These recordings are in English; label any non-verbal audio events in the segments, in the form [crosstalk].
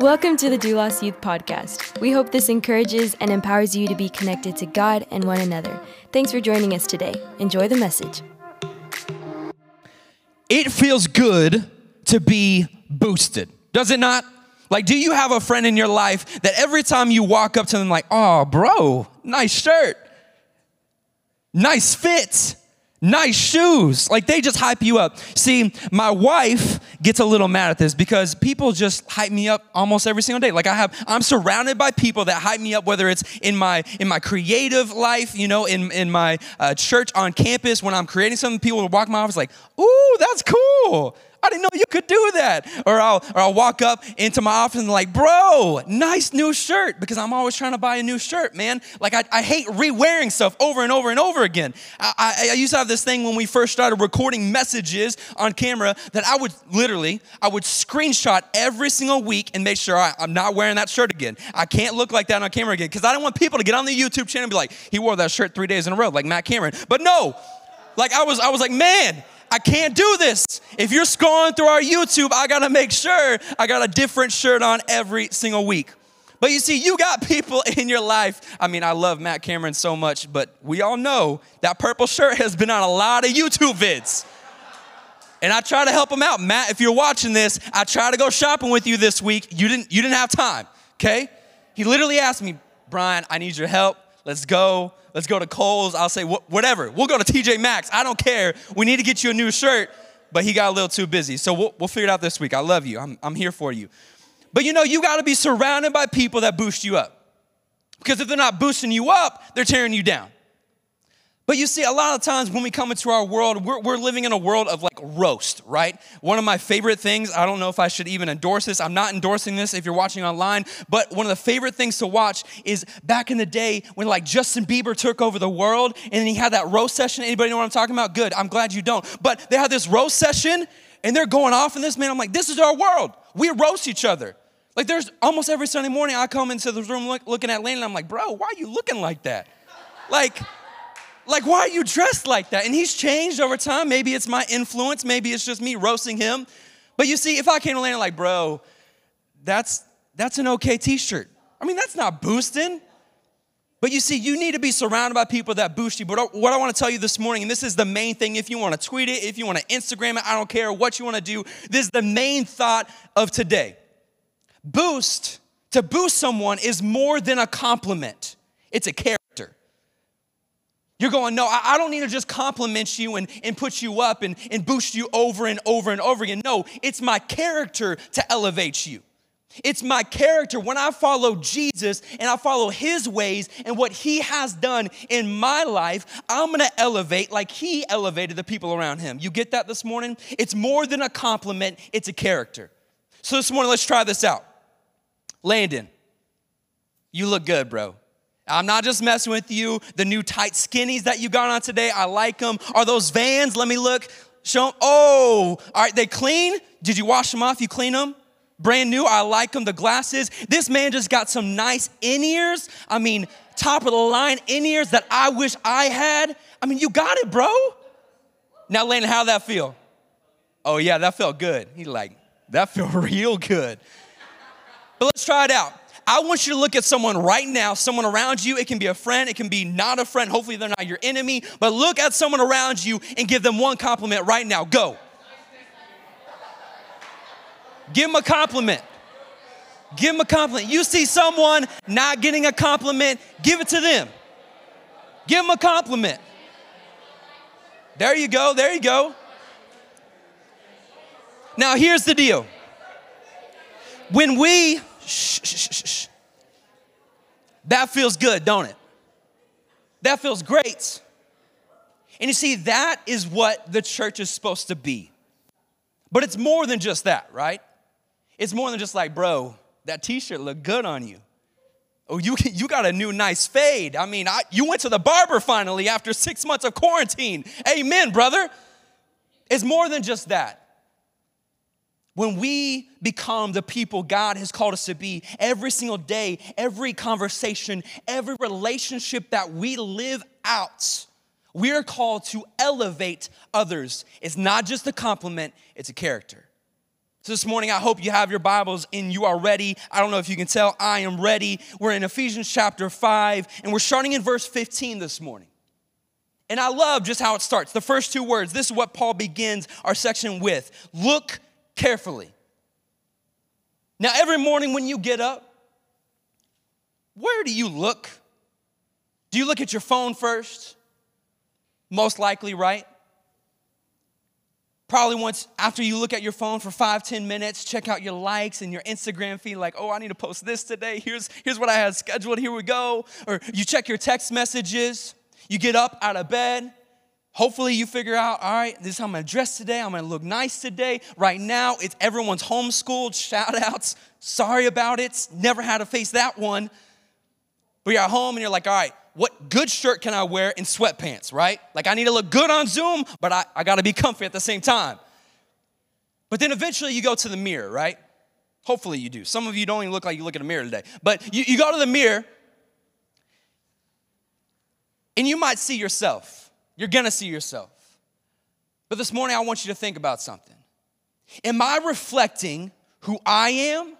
Welcome to the Doulos Youth Podcast. We hope this encourages and empowers you to be connected to God and one another. Thanks for joining us today. Enjoy the message. It feels good to be boosted, does it not? Like, do you have a friend in your life that every time you walk up to them, like, oh, bro, nice shirt, nice fit, nice shoes. Like they just hype you up. See, my wife gets a little mad at this because people just hype me up almost every single day. Like I have, I'm surrounded by people that hype me up, whether it's in my in my creative life, you know, in in my uh, church on campus when I'm creating something. People will walk my office like, "Ooh, that's cool." I didn't know you could do that. Or I'll, or I'll walk up into my office and like, bro, nice new shirt, because I'm always trying to buy a new shirt, man. Like I, I hate re-wearing stuff over and over and over again. I, I, I used to have this thing when we first started recording messages on camera that I would literally, I would screenshot every single week and make sure I, I'm not wearing that shirt again. I can't look like that on camera again because I don't want people to get on the YouTube channel and be like, he wore that shirt three days in a row, like Matt Cameron. But no, like I was, I was like, man, I can't do this. If you're scrolling through our YouTube, I gotta make sure I got a different shirt on every single week. But you see, you got [laughs] people in your life. I mean, I love Matt Cameron so much, but we all know that purple shirt has been on a lot of YouTube vids. And I try to help him out. Matt, if you're watching this, I try to go shopping with you this week. You didn't, you didn't have time, okay? He literally asked me, Brian, I need your help. Let's go. Let's go to Kohl's. I'll say, whatever. We'll go to TJ Maxx. I don't care. We need to get you a new shirt. But he got a little too busy. So we'll, we'll figure it out this week. I love you. I'm, I'm here for you. But you know, you got to be surrounded by people that boost you up. Because if they're not boosting you up, they're tearing you down. But you see, a lot of times when we come into our world, we're, we're, living in a world of like roast, right? One of my favorite things, I don't know if I should even endorse this. I'm not endorsing this if you're watching online, but one of the favorite things to watch is back in the day when like Justin Bieber took over the world and he had that roast session. Anybody know what I'm talking about? Good. I'm glad you don't. But they had this roast session and they're going off in this, man. I'm like, this is our world. We roast each other. Like there's almost every Sunday morning I come into the room look, looking at Lane and I'm like, bro, why are you looking like that? Like, like, why are you dressed like that? And he's changed over time. Maybe it's my influence, maybe it's just me roasting him. But you see, if I came to Landon like, bro, that's that's an okay t-shirt. I mean, that's not boosting. But you see, you need to be surrounded by people that boost you. But uh, what I want to tell you this morning, and this is the main thing, if you want to tweet it, if you want to Instagram it, I don't care what you want to do, this is the main thought of today. Boost, to boost someone is more than a compliment, it's a character. You're going, no, I don't need to just compliment you and, and put you up and, and boost you over and over and over again. No, it's my character to elevate you. It's my character. When I follow Jesus and I follow his ways and what he has done in my life, I'm gonna elevate like he elevated the people around him. You get that this morning? It's more than a compliment, it's a character. So this morning, let's try this out. Landon, you look good, bro. I'm not just messing with you. The new tight skinnies that you got on today, I like them. Are those vans? Let me look. Show them. Oh, all right, they clean? Did you wash them off? You clean them? Brand new, I like them. The glasses. This man just got some nice in ears. I mean, top of the line in ears that I wish I had. I mean, you got it, bro. Now, Landon, how'd that feel? Oh, yeah, that felt good. He like, that felt [laughs] real good. But let's try it out. I want you to look at someone right now, someone around you. It can be a friend, it can be not a friend. Hopefully, they're not your enemy. But look at someone around you and give them one compliment right now. Go. Give them a compliment. Give them a compliment. You see someone not getting a compliment, give it to them. Give them a compliment. There you go, there you go. Now, here's the deal. When we Shh, shh, shh. That feels good, don't it? That feels great. And you see, that is what the church is supposed to be. But it's more than just that, right? It's more than just like, bro, that t shirt looked good on you. Oh, you, [laughs] you got a new nice fade. I mean, I, you went to the barber finally after six months of quarantine. Amen, brother. It's more than just that when we become the people God has called us to be, every single day, every conversation, every relationship that we live out, we are called to elevate others. It's not just a compliment, it's a character. So this morning, I hope you have your Bibles and you are ready. I don't know if you can tell, I am ready. We're in Ephesians chapter 5, and we're starting in verse 15 this morning. And I love just how it starts. The first two words, this is what Paul begins our section with look carefully. Now, every morning when you get up, where do you look? Do you look at your phone first? Most likely, right? Probably once after you look at your phone for five, ten minutes, check out your likes and your Instagram feed, like, oh, I need to post this today. Here's, here's what I had scheduled. Here we go. Or you check your text messages. You get up out of bed. Hopefully, you figure out, all right, this is how I'm gonna dress today. I'm gonna look nice today. Right now, it's everyone's homeschooled. Shout outs. Sorry about it. Never had to face that one. But you're at home and you're like, all right, what good shirt can I wear in sweatpants, right? Like I need to look good on Zoom, but I, I gotta be comfy at the same time. But then eventually you go to the mirror, right? Hopefully you do. Some of you don't even look like you look in a mirror today. But you, you go to the mirror and you might see yourself. You're gonna see yourself. But this morning I want you to think about something. Am I reflecting who I am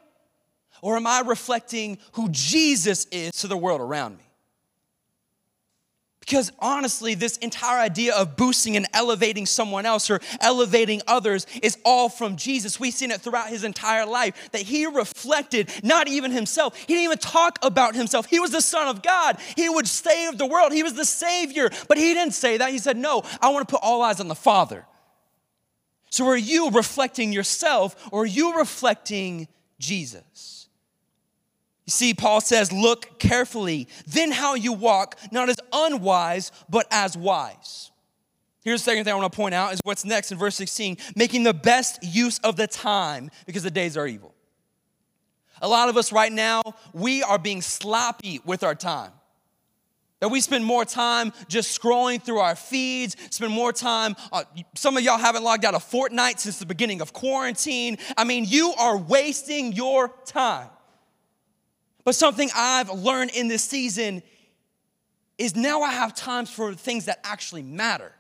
or am I reflecting who Jesus is to the world around me? Because honestly, this entire idea of boosting and elevating someone else or elevating others is all from Jesus. We've seen it throughout his entire life that he reflected not even himself. He didn't even talk about himself. He was the Son of God. He would save the world. He was the Savior. But he didn't say that. He said, No, I want to put all eyes on the Father. So are you reflecting yourself or are you reflecting Jesus? You see, Paul says, Look carefully, then how you walk, not as unwise, but as wise. Here's the second thing I want to point out is what's next in verse 16 making the best use of the time because the days are evil. A lot of us right now, we are being sloppy with our time. That we spend more time just scrolling through our feeds, spend more time. Uh, some of y'all haven't logged out a Fortnite since the beginning of quarantine. I mean, you are wasting your time. But something I've learned in this season is now I have times for things that actually matter.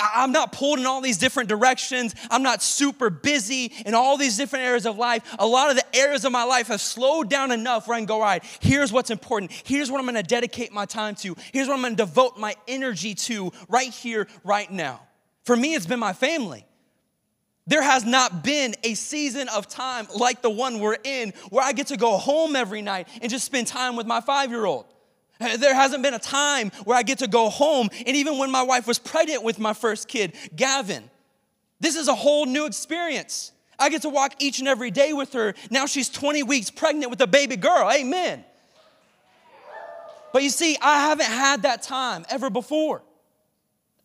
I'm not pulled in all these different directions. I'm not super busy in all these different areas of life. A lot of the areas of my life have slowed down enough where I can go, all right, here's what's important. Here's what I'm gonna dedicate my time to. Here's what I'm gonna devote my energy to right here, right now. For me, it's been my family. There has not been a season of time like the one we're in where I get to go home every night and just spend time with my five year old. Eh, there hasn't been a time where I get to go home, and even when my wife was pregnant with my first kid, Gavin, this is a whole new experience. I get to walk each and every day with her. Now she's 20 weeks pregnant with a baby girl. Amen. But you see, I haven't had that time ever before.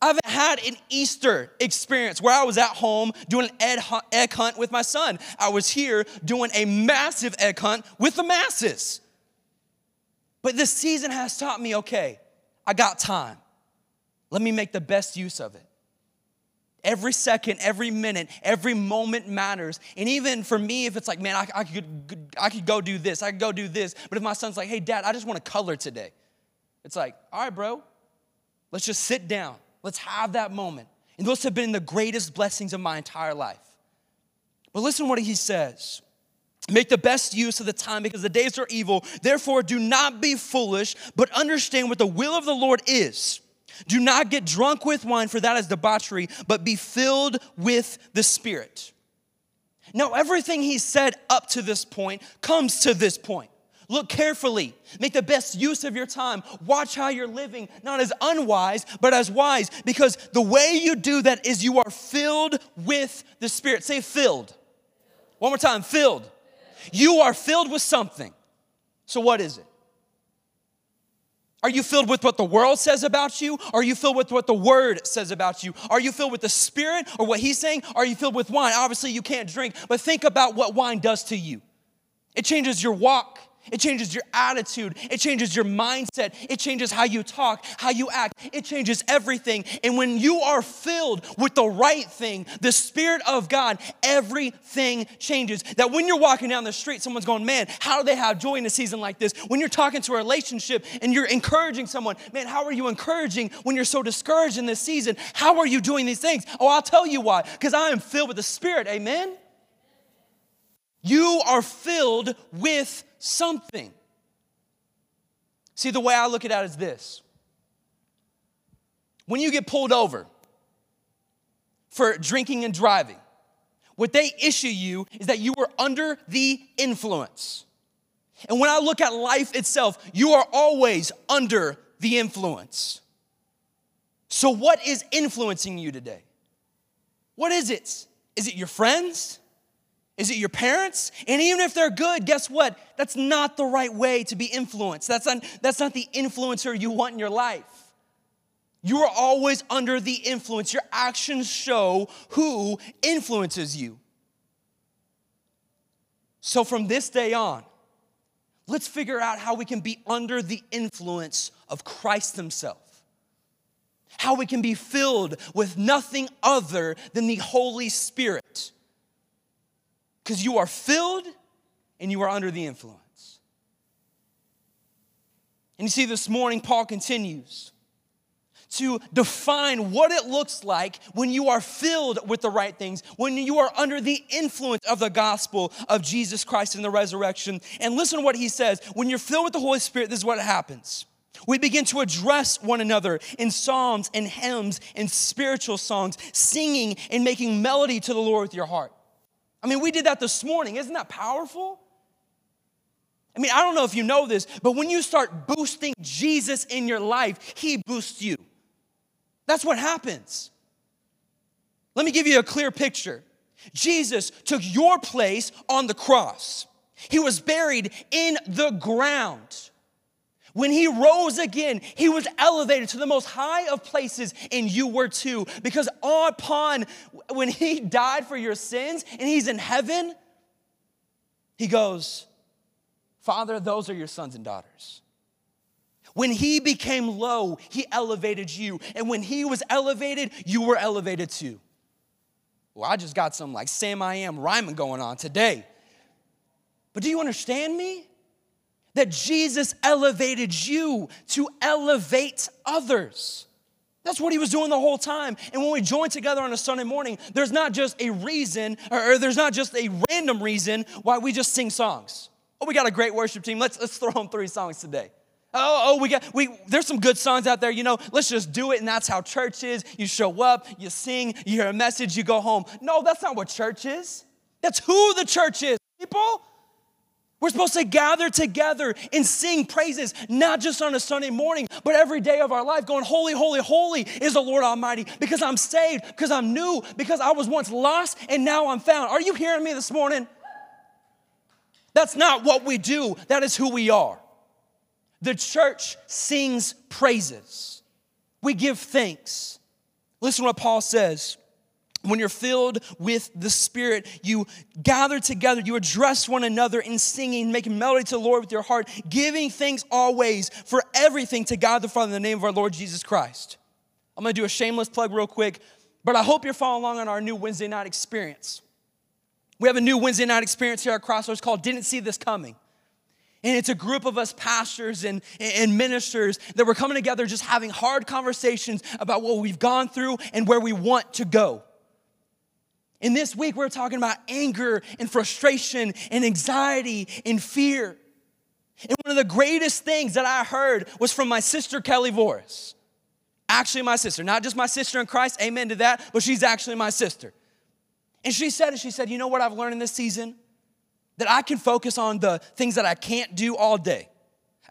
I haven't had an Easter experience where I was at home doing an egg hunt with my son. I was here doing a massive egg hunt with the masses. But this season has taught me okay, I got time. Let me make the best use of it. Every second, every minute, every moment matters. And even for me, if it's like, man, I, I, could, I could go do this, I could go do this. But if my son's like, hey, dad, I just want to color today, it's like, all right, bro, let's just sit down. Let's have that moment. And those have been the greatest blessings of my entire life. But listen what he says. Make the best use of the time because the days are evil. Therefore, do not be foolish, but understand what the will of the Lord is. Do not get drunk with wine, for that is debauchery, but be filled with the Spirit. Now, everything he said up to this point comes to this point. Look carefully. Make the best use of your time. Watch how you're living, not as unwise, but as wise, because the way you do that is you are filled with the Spirit. Say filled. One more time filled. You are filled with something. So, what is it? Are you filled with what the world says about you? Are you filled with what the word says about you? Are you filled with the spirit or what he's saying? Are you filled with wine? Obviously, you can't drink, but think about what wine does to you. It changes your walk, It changes your attitude. It changes your mindset. It changes how you talk, how you act. It changes everything. And when you are filled with the right thing, the Spirit of God, everything changes. That when you're walking down the street, someone's going, Man, how do they have joy in a season like this? When you're talking to a relationship and you're encouraging someone, Man, how are you encouraging when you're so discouraged in this season? How are you doing these things? Oh, I'll tell you why. Because I am filled with the Spirit. Amen? You are filled with something. See, the way I look at it is this when you get pulled over for drinking and driving, what they issue you is that you were under the influence. And when I look at life itself, you are always under the influence. So, what is influencing you today? What is it? Is it your friends? Is it your parents? And even if they're good, guess what? That's not the right way to be influenced. That's not, that's not the influencer you want in your life. You are always under the influence. Your actions show who influences you. So from this day on, let's figure out how we can be under the influence of Christ Himself. How we can be filled with nothing other than the Holy Spirit because you are filled and you are under the influence. And you see, this morning, Paul continues to define what it looks like when you are filled with the right things, when you are under the influence of the gospel of Jesus Christ and the resurrection. And listen to what he says when you're filled with the Holy Spirit, this is what happens. We begin to address one another in psalms and hymns and spiritual songs, singing and making melody to the Lord with your heart. I mean, we did that this morning. Isn't that powerful? I mean, I don't know if you know this, but when you start boosting Jesus in your life, he boosts you. That's what happens. Let me give you a clear picture. Jesus took your place on the cross. He was buried in the ground. When he rose again, he was elevated to the most high of places, and you were too. Because upon when he died for your sins and he's in heaven, he goes, Father, those are your sons and daughters. When he became low, he elevated you. And when he was elevated, you were elevated too. Well, I just got some like Sam I am rhyming going on today. But do you understand me? That Jesus elevated you to elevate others. That's what he was doing the whole time. And when we join together on a Sunday morning, there's not just a reason, or, there's not just a random reason why we just sing songs. Oh, we got a great worship team. Let's, let's throw them three songs today. Oh, oh, we got we there's some good songs out there, you know. Let's just do it, and that's how church is. You show up, you sing, you hear a message, you go home. No, that's not what church is. That's who the church is, people. We're supposed to gather together and sing praises, not just on a Sunday morning, but every day of our life, going, Holy, holy, holy is the Lord Almighty, because I'm saved, because I'm new, because I was once lost and now I'm found. Are you hearing me this morning? That's not what we do, that is who we are. The church sings praises, we give thanks. Listen to what Paul says when you're filled with the Spirit, you gather together, you address one another in singing, making melody to the Lord with your heart, giving thanks always for everything to God the Father in the name of our Lord Jesus Christ. I'm gonna do a shameless plug real quick, but I hope you're following along on our new Wednesday night experience. We have a new Wednesday night experience here at Crossroads called Didn't See This Coming. And it's a group of us pastors and, and ministers that we're coming together just having hard conversations about what we've gone through and where we want to go. And this week, we're talking about anger and frustration and anxiety and fear. And one of the greatest things that I heard was from my sister, Kelly Voris. Actually, my sister, not just my sister in Christ, amen to that, but she's actually my sister. And she said, she said, you know what I've learned in this season? That I can focus on the things that I can't do all day.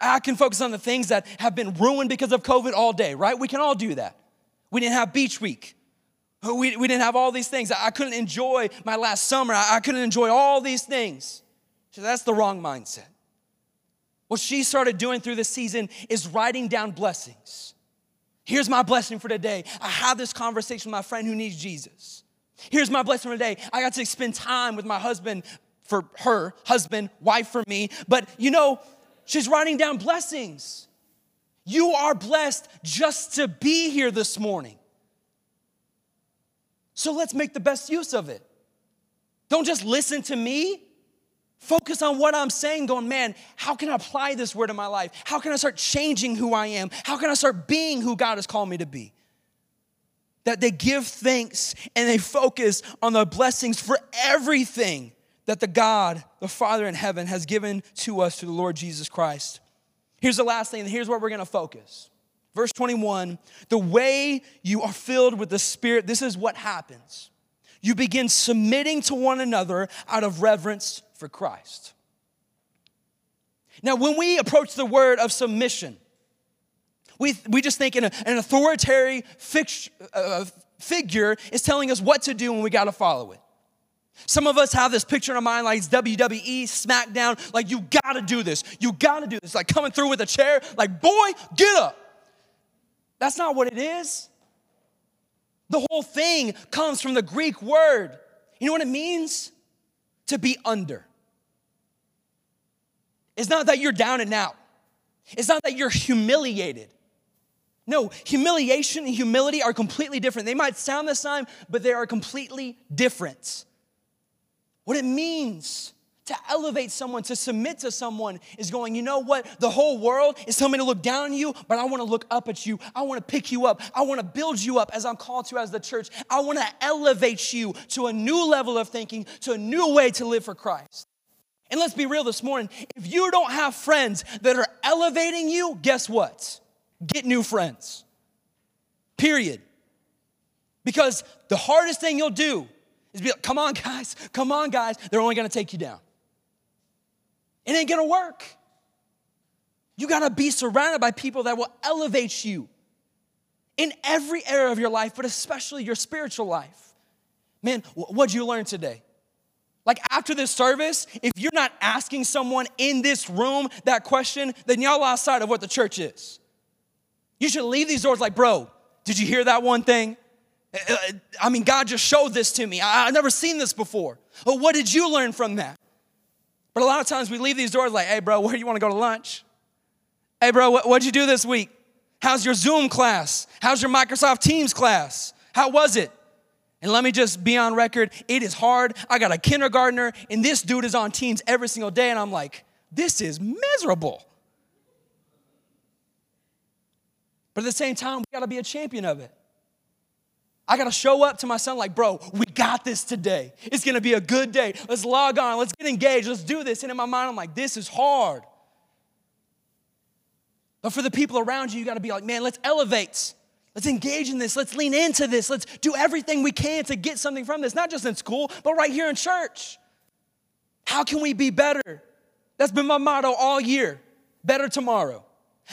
I can focus on the things that have been ruined because of COVID all day, right? We can all do that. We didn't have beach week. Oh, we, we didn't have all these things. I couldn't enjoy my last summer. I, I couldn't enjoy all these things. So that's the wrong mindset. What she started doing through this season is writing down blessings. Here's my blessing for today. I had this conversation with my friend who needs Jesus. Here's my blessing for today. I got to spend time with my husband for her, husband, wife for me, but you know, she's writing down blessings. You are blessed just to be here this morning. So let's make the best use of it. Don't just listen to me. Focus on what I'm saying, going, man, how can I apply this word in my life? How can I start changing who I am? How can I start being who God has called me to be? That they give thanks and they focus on the blessings for everything that the God, the Father in heaven, has given to us through the Lord Jesus Christ. Here's the last thing, and here's where we're gonna focus. Verse 21 the way you are filled with the Spirit, this is what happens. You begin submitting to one another out of reverence for Christ. Now, when we approach the word of submission, we, we just think an, an authoritarian fix, uh, figure is telling us what to do and we got to follow it. Some of us have this picture in our mind like it's WWE, SmackDown, like you gotta do this, you gotta do this, like coming through with a chair, like, boy, get up. That's not what it is. The whole thing comes from the Greek word. You know what it means? To be under. It's not that you're down and out, it's not that you're humiliated. No, humiliation and humility are completely different. They might sound the same, but they are completely different. What it means to elevate someone, to submit to someone, is going, you know what? The whole world is telling me to look down on you, but I want to look up at you. I want to pick you up. I want to build you up as I'm called to as the church. I want to elevate you to a new level of thinking, to a new way to live for Christ. And let's be real this morning if you don't have friends that are elevating you, guess what? Get new friends. Period. Because the hardest thing you'll do is be like, come on, guys, come on, guys. They're only gonna take you down. It ain't gonna work. You gotta be surrounded by people that will elevate you in every area of your life, but especially your spiritual life. Man, what'd you learn today? Like after this service, if you're not asking someone in this room that question, then y'all lost sight of what the church is. You should leave these doors like, bro, did you hear that one thing? Uh, I mean, God just showed this to me. I, have never seen this before. But what did you learn from that? But a lot of times we leave these doors like, hey, bro, where you want to go to lunch? Hey, bro, what, what'd you do this week? How's your Zoom class? How's your Microsoft Teams class? How was it? And let me just be on record it is hard. I got a kindergartner, and this dude is on Teams every single day, and I'm like, this is miserable. But at the same time, we gotta be a champion of it. I gotta show up to my son like, bro, we got this today. It's gonna be a good day. Let's log on, let's get engaged, let's do this. And in my mind, I'm like, this is hard. But for the people around you, you gotta be like, man, let's elevate. Let's engage in this. Let's lean into this. Let's do everything we can to get something from this, not just in school, but right here in church. How can we be better? That's been my motto all year better tomorrow.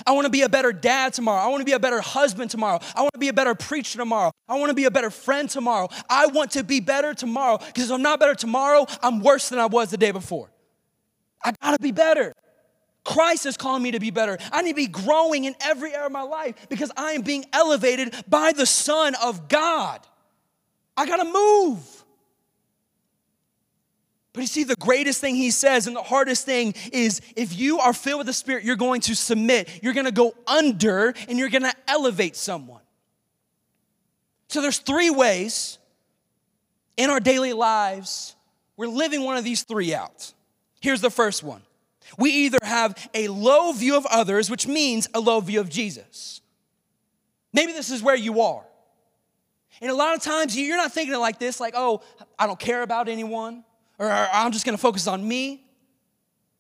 I want to be a better dad tomorrow. I want to be a better husband tomorrow. I want to be a better preacher tomorrow. I want to be a better friend tomorrow. I want to be better tomorrow because if I'm not better tomorrow, I'm worse than I was the day before. I got to be better. Christ is calling me to be better. I need to be growing in every area of my life because I am being elevated by the Son of God. I got to move. But you see, the greatest thing he says and the hardest thing is if you are filled with the Spirit, you're going to submit, you're going to go under, and you're going to elevate someone. So there's three ways in our daily lives we're living one of these three out. Here's the first one. We either have a low view of others, which means a low view of Jesus. Maybe this is where you are. And a lot of times you're not thinking it like this, like, oh, I don't care about anyone or I'm just gonna focus on me.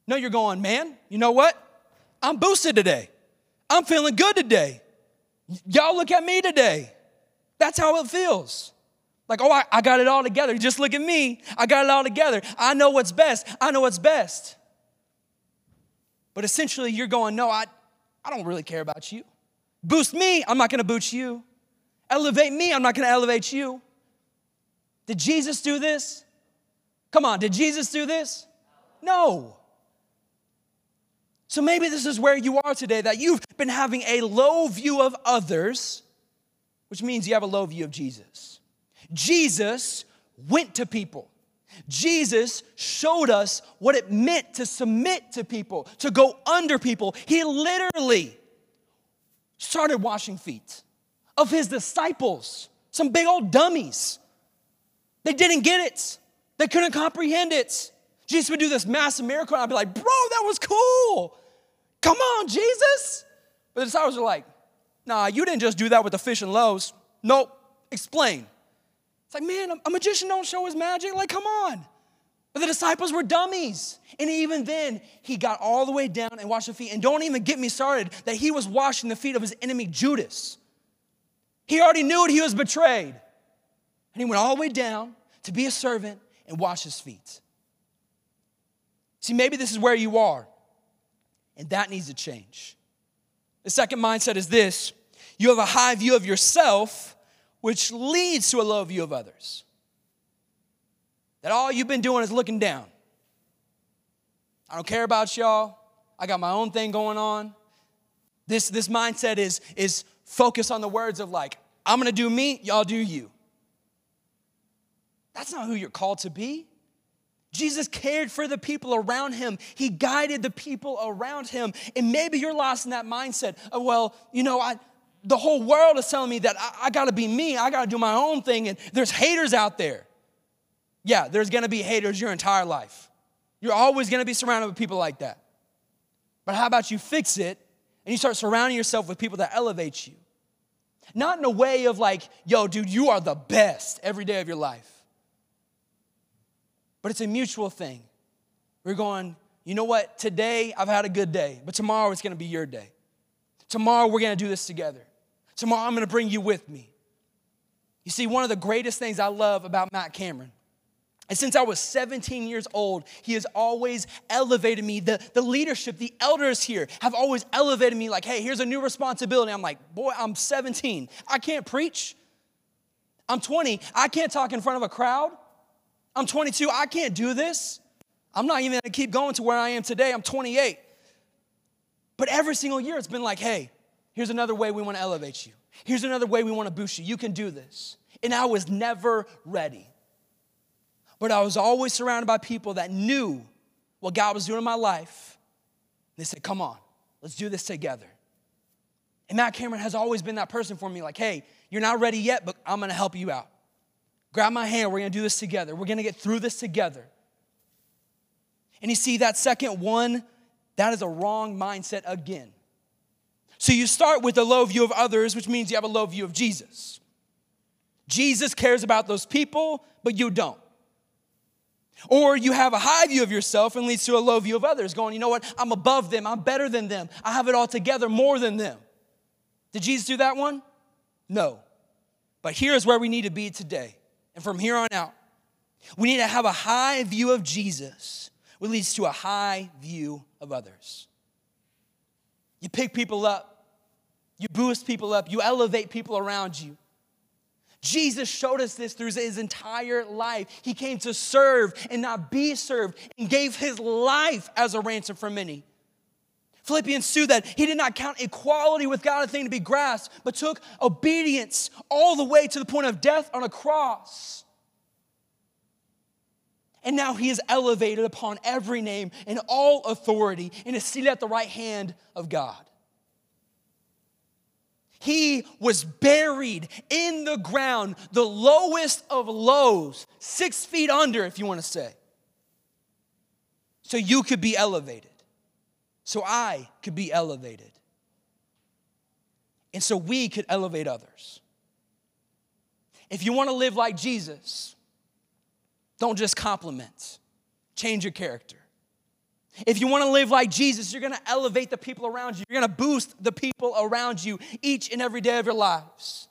No, you're going, man, you know what? I'm boosted today. I'm feeling good today. Y'all look at me today. That's how it feels. Like, oh, I, I got it all together. Just look at me. I got it all together. I know what's best. I know what's best. But essentially, you're going, no, I, I don't really care about you. Boost me, I'm not gonna boost you. Elevate me, I'm not gonna elevate you. Did Jesus do this? Come on, did Jesus do this? No. So maybe this is where you are today that you've been having a low view of others, which means you have a low view of Jesus. Jesus went to people. Jesus showed us what it meant to submit to people, to go under people. He literally started washing feet of his disciples, some big old dummies. They didn't get it, they couldn't comprehend it. Jesus would do this massive miracle, and I'd be like, bro, that was cool. Come on, Jesus. But the disciples are like, nah, you didn't just do that with the fish and loaves. Nope, explain. It's like, man, a magician don't show his magic. Like, come on. But the disciples were dummies. And even then, he got all the way down and washed the feet. And don't even get me started that he was washing the feet of his enemy, Judas. He already knew it, he was betrayed. And he went all the way down to be a servant and wash his feet. See, maybe this is where you are, and that needs to change. The second mindset is this you have a high view of yourself which leads to a low view of others. That all you've been doing is looking down. I don't care about y'all. I got my own thing going on. This, this mindset is, is focus on the words of like, I'm gonna do me, y'all do you. That's not who you're called to be. Jesus cared for the people around him. He guided the people around him. And maybe you're lost in that mindset of, well, you know, I, the whole world is telling me that I, I got to be me, I got to do my own thing, and there's haters out there. Yeah, there's to be haters your entire life. You're always to be surrounded with people like that. But how about you fix it and you start surrounding yourself with people that elevate you? Not in a way of like, yo, dude, you are the best every day of your life. But it's a mutual thing. We're going, you know what? Today I've had a good day, but tomorrow it's going to be your day. Tomorrow we're going to do this together. Tomorrow I'm going to bring you with me. You see, one of the greatest things I love about Matt Cameron and since I was 17 years old, he has always elevated me. The, the leadership, the elders here have always elevated me like, hey, here's a new responsibility. I'm like, boy, I'm 17. I can't preach. I'm 20. I can't talk in front of a crowd. I'm 22. I can't do this. I'm not even gonna keep going to where I am today. I'm 28. But every single year, it's been like, hey, here's another way we wanna elevate you. Here's another way we wanna boost you. You can do this. And I was never ready. But I was always surrounded by people that knew what God was doing in my life. They said, come on, let's do this together. And Matt Cameron has always been that person for me, like, hey, you're not ready yet, but I'm gonna help you out. Grab my hand, we're gonna do this together. We're gonna get through this together. And you see, that second one, that is a wrong mindset again. So you start with a low view of others, which means you have a low view of Jesus. Jesus cares about those people, but you don't. Or you have a high view of yourself and leads to a low view of others, going, you know what, I'm above them, I'm better than them, I have it all together more than them. Did Jesus do that one? No. But here's where we need to be today. And from here on out, we need to have a high view of Jesus, which leads to a high view of others. You pick people up, you boost people up, you elevate people around you. Jesus showed us this through his entire life. He came to serve and not be served and gave his life as a ransom for many. Philippians 2 that he did not count equality with God a thing to be grasped, but took obedience all the way to the point of death on a cross. And now he is elevated upon every name and all authority and is seated at the right hand of God. He was buried in the ground, the lowest of lows, six feet under, if you want to say. So you could be elevated. So I could be elevated. And so we could elevate others. If you want to live like Jesus, don't just compliment, change your character. If you want to live like Jesus, you're going to elevate the people around you. You're going to boost the people around you each and every day of your lives.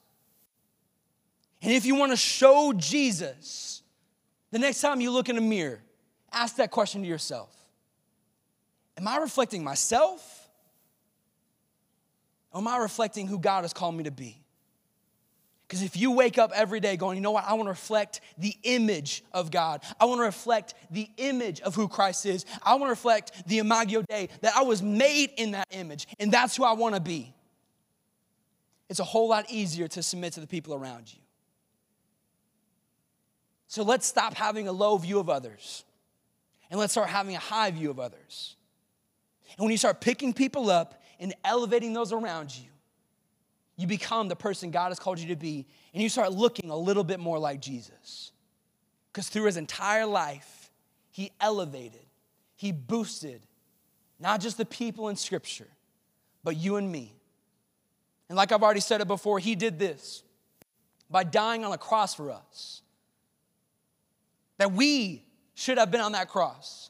And if you want to show Jesus, the next time you look in a mirror, ask that question to yourself Am I reflecting myself? Or am I reflecting who God has called me to be? Because if you wake up every day going, you know what, I want to reflect the image of God. I want to reflect the image of who Christ is. I want to reflect the Imago Dei, that I was made in that image, and that's who I want to be. It's a whole lot easier to submit to the people around you. So let's stop having a low view of others and let's start having a high view of others. And when you start picking people up and elevating those around you, you become the person God has called you to be, and you start looking a little bit more like Jesus. Because through his entire life, he elevated, he boosted not just the people in Scripture, but you and me. And like I've already said it before, he did this by dying on a cross for us that we should have been on that cross.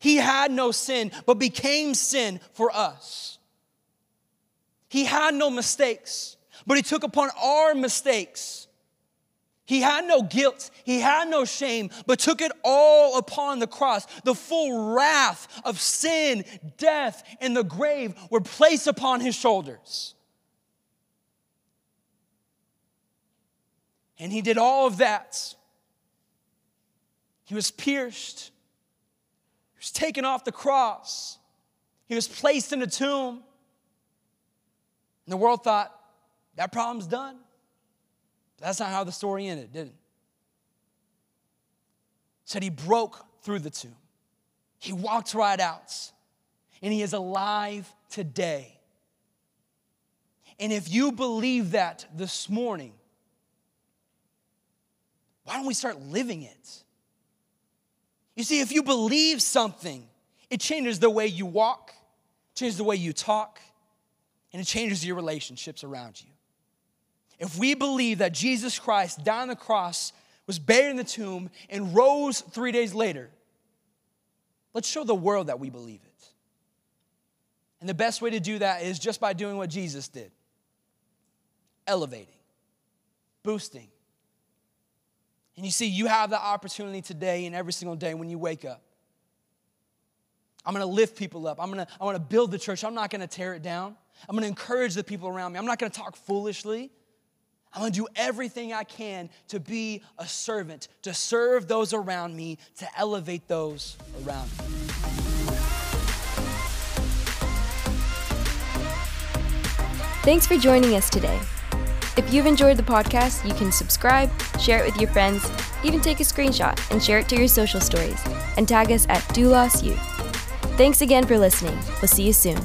He had no sin, but became sin for us. He had no mistakes, but He took upon our mistakes. He had no guilt, He had no shame, but took it all upon the cross. The full wrath of sin, death, and the grave were placed upon His shoulders. And He did all of that he was pierced. Was taken off the cross. He was placed in a tomb. And the world thought, that problem's done. But that's not how the story ended, did it? said he broke through the tomb. He walked right out. And he is alive today. And if you believe that this morning, why don't we start living it? You see, if you believe something, it changes the way you walk, changes the way you talk, and it changes your relationships around you. If we believe that Jesus Christ died on the cross, was buried in the tomb, and rose three days later, let's show the world that we believe it. And the best way to do that is just by doing what Jesus did elevating, boosting, and you see, you have the opportunity today and every single day when you wake up. I'm gonna lift people up. I'm gonna, I wanna build the church. I'm not gonna tear it down. I'm gonna encourage the people around me. I'm not gonna talk foolishly. I'm gonna do everything I can to be a servant, to serve those around me, to elevate those around me. Thanks for joining us today. If you've enjoyed the podcast, you can subscribe, share it with your friends, even take a screenshot and share it to your social stories, and tag us at Doulos Youth. Thanks again for listening. We'll see you soon.